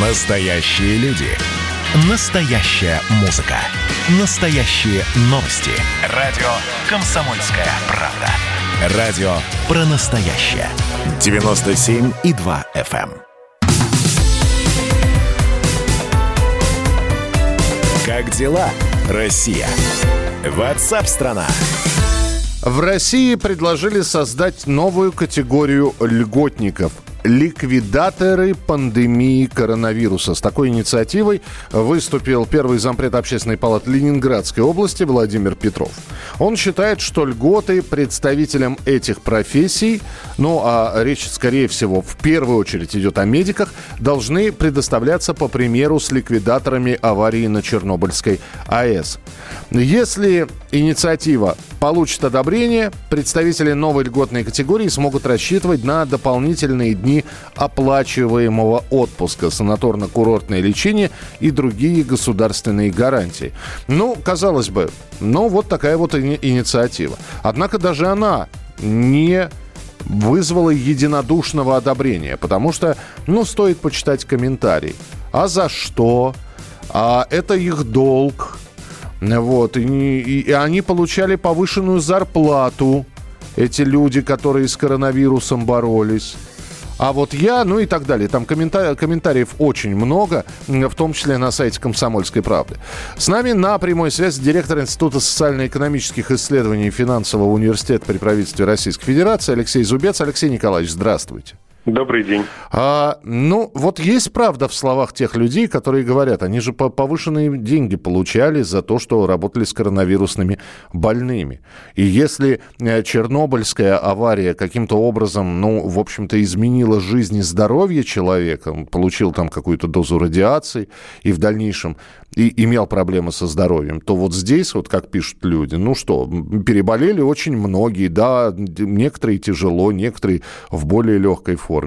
Настоящие люди. Настоящая музыка. Настоящие новости. Радио «Комсомольская правда». Радио про настоящее. 97,2 FM. эм. Как дела, Россия? Ватсап-страна! В России предложили создать новую категорию льготников – ликвидаторы пандемии коронавируса. С такой инициативой выступил первый зампред Общественной палаты Ленинградской области Владимир Петров. Он считает, что льготы представителям этих профессий, ну а речь, скорее всего, в первую очередь идет о медиках, должны предоставляться по примеру с ликвидаторами аварии на Чернобыльской АЭС. Если инициатива получит одобрение, представители новой льготной категории смогут рассчитывать на дополнительные дни оплачиваемого отпуска, санаторно-курортное лечение и другие государственные гарантии. Ну, казалось бы, ну вот такая вот инициатива. Однако даже она не вызвала единодушного одобрения, потому что, ну, стоит почитать комментарий. А за что? А это их долг. Вот, и, и, и они получали повышенную зарплату, эти люди, которые с коронавирусом боролись. А вот я, ну и так далее. Там комментариев, комментариев очень много, в том числе на сайте «Комсомольской правды». С нами на прямой связи директор Института социально-экономических исследований финансового университета при правительстве Российской Федерации Алексей Зубец. Алексей Николаевич, здравствуйте. Добрый день. А, ну, вот есть правда в словах тех людей, которые говорят, они же повышенные деньги получали за то, что работали с коронавирусными больными. И если э, Чернобыльская авария каким-то образом, ну, в общем-то, изменила жизнь и здоровье человека, он получил там какую-то дозу радиации и в дальнейшем и имел проблемы со здоровьем, то вот здесь, вот как пишут люди, ну что, переболели очень многие, да, некоторые тяжело, некоторые в более легкой форме,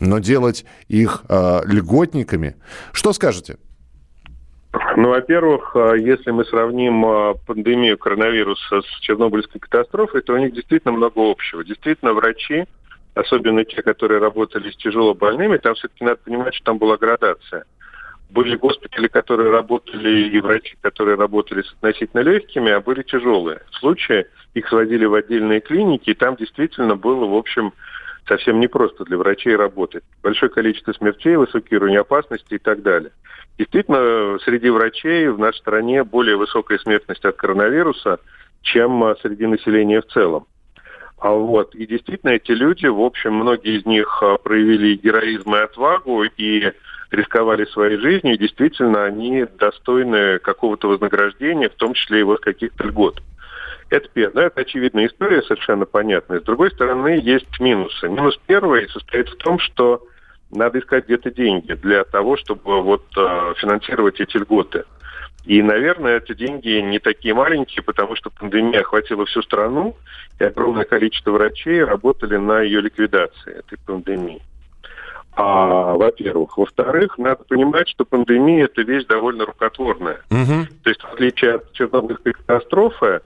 но делать их э, льготниками, что скажете? Ну, во-первых, а, если мы сравним а, пандемию коронавируса с Чернобыльской катастрофой, то у них действительно много общего. Действительно, врачи, особенно те, которые работали с тяжело больными, там все-таки надо понимать, что там была градация были госпитали, которые работали, и врачи, которые работали с относительно легкими, а были тяжелые. Случаи их сводили в отдельные клиники, и там действительно было, в общем, совсем непросто для врачей работать. Большое количество смертей, высокий уровень опасности и так далее. Действительно, среди врачей в нашей стране более высокая смертность от коронавируса, чем среди населения в целом. А вот. И действительно, эти люди, в общем, многие из них а, проявили героизм и отвагу, и рисковали своей жизнью, и действительно они достойны какого-то вознаграждения, в том числе и вот каких-то льгот. Это первое. Это очевидная история, совершенно понятная. С другой стороны, есть минусы. Минус первый состоит в том, что надо искать где-то деньги для того, чтобы вот э, финансировать эти льготы. И, наверное, эти деньги не такие маленькие, потому что пандемия охватила всю страну, и огромное количество врачей работали на ее ликвидации этой пандемии а, во-первых. Во-вторых, надо понимать, что пандемия – это вещь довольно рукотворная. Угу. То есть, в отличие от Чернобыльской катастрофы,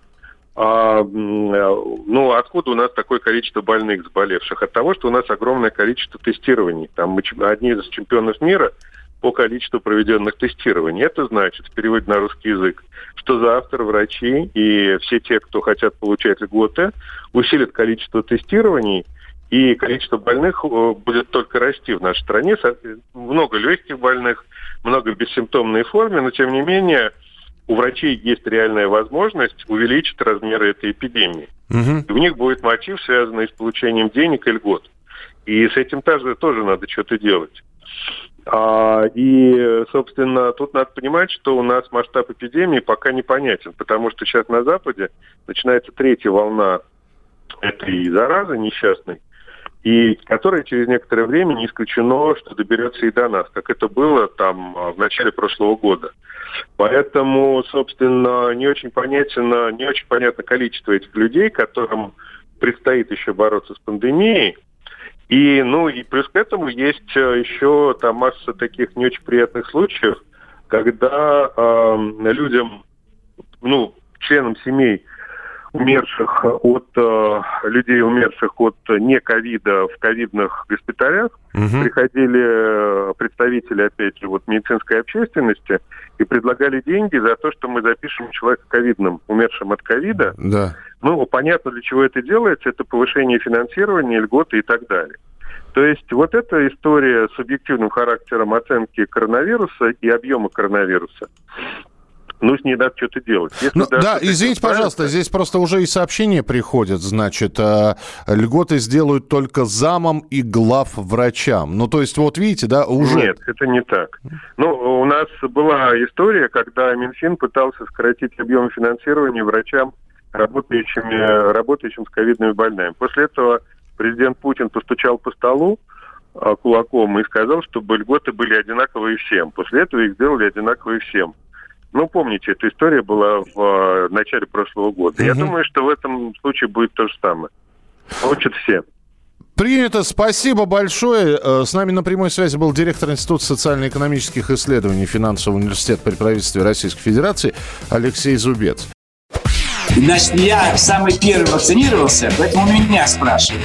а, ну, откуда у нас такое количество больных, заболевших? От того, что у нас огромное количество тестирований. Там мы одни из чемпионов мира по количеству проведенных тестирований. Это значит, в переводе на русский язык, что завтра врачи и все те, кто хотят получать льготы, усилят количество тестирований – и количество больных э, будет только расти в нашей стране. Много легких больных, много бессимптомной форме, но тем не менее у врачей есть реальная возможность увеличить размеры этой эпидемии. Угу. И у них будет мотив, связанный с получением денег и льгот. И с этим тоже, тоже надо что-то делать. А, и, собственно, тут надо понимать, что у нас масштаб эпидемии пока непонятен, потому что сейчас на Западе начинается третья волна этой заразы несчастной и которая через некоторое время не исключено, что доберется и до нас, как это было там а, в начале прошлого года. Поэтому, собственно, не очень понятно, не очень понятно количество этих людей, которым предстоит еще бороться с пандемией. И, ну, и плюс к этому есть а, еще там масса таких не очень приятных случаев, когда э, людям, ну, членам семей умерших от э, людей, умерших от не ковида в ковидных госпиталях. Угу. Приходили э, представители, опять же, вот медицинской общественности и предлагали деньги за то, что мы запишем человека ковидным, умершим от ковида. Да. Ну, понятно, для чего это делается. Это повышение финансирования, льготы и так далее. То есть вот эта история с субъективным характером оценки коронавируса и объема коронавируса, ну, с ней надо что-то делать. Если ну, да, извините, пожалуйста, здесь просто уже и сообщения приходят, значит, э, льготы сделают только замом и глав врачам. Ну, то есть, вот видите, да, уже... Нет, это не так. Ну, у нас была история, когда Минфин пытался сократить объем финансирования врачам, работающими, работающим с ковидными больными. После этого президент Путин постучал по столу, э, кулаком и сказал, чтобы льготы были одинаковые всем. После этого их сделали одинаковые всем. Ну, помните, эта история была в э, начале прошлого года. Угу. Я думаю, что в этом случае будет то же самое. Получат все. Принято. Спасибо большое. Э, с нами на прямой связи был директор Института социально-экономических исследований Финансового университета при правительстве Российской Федерации Алексей Зубец. Значит, я самый первый вакцинировался, поэтому меня спрашивают.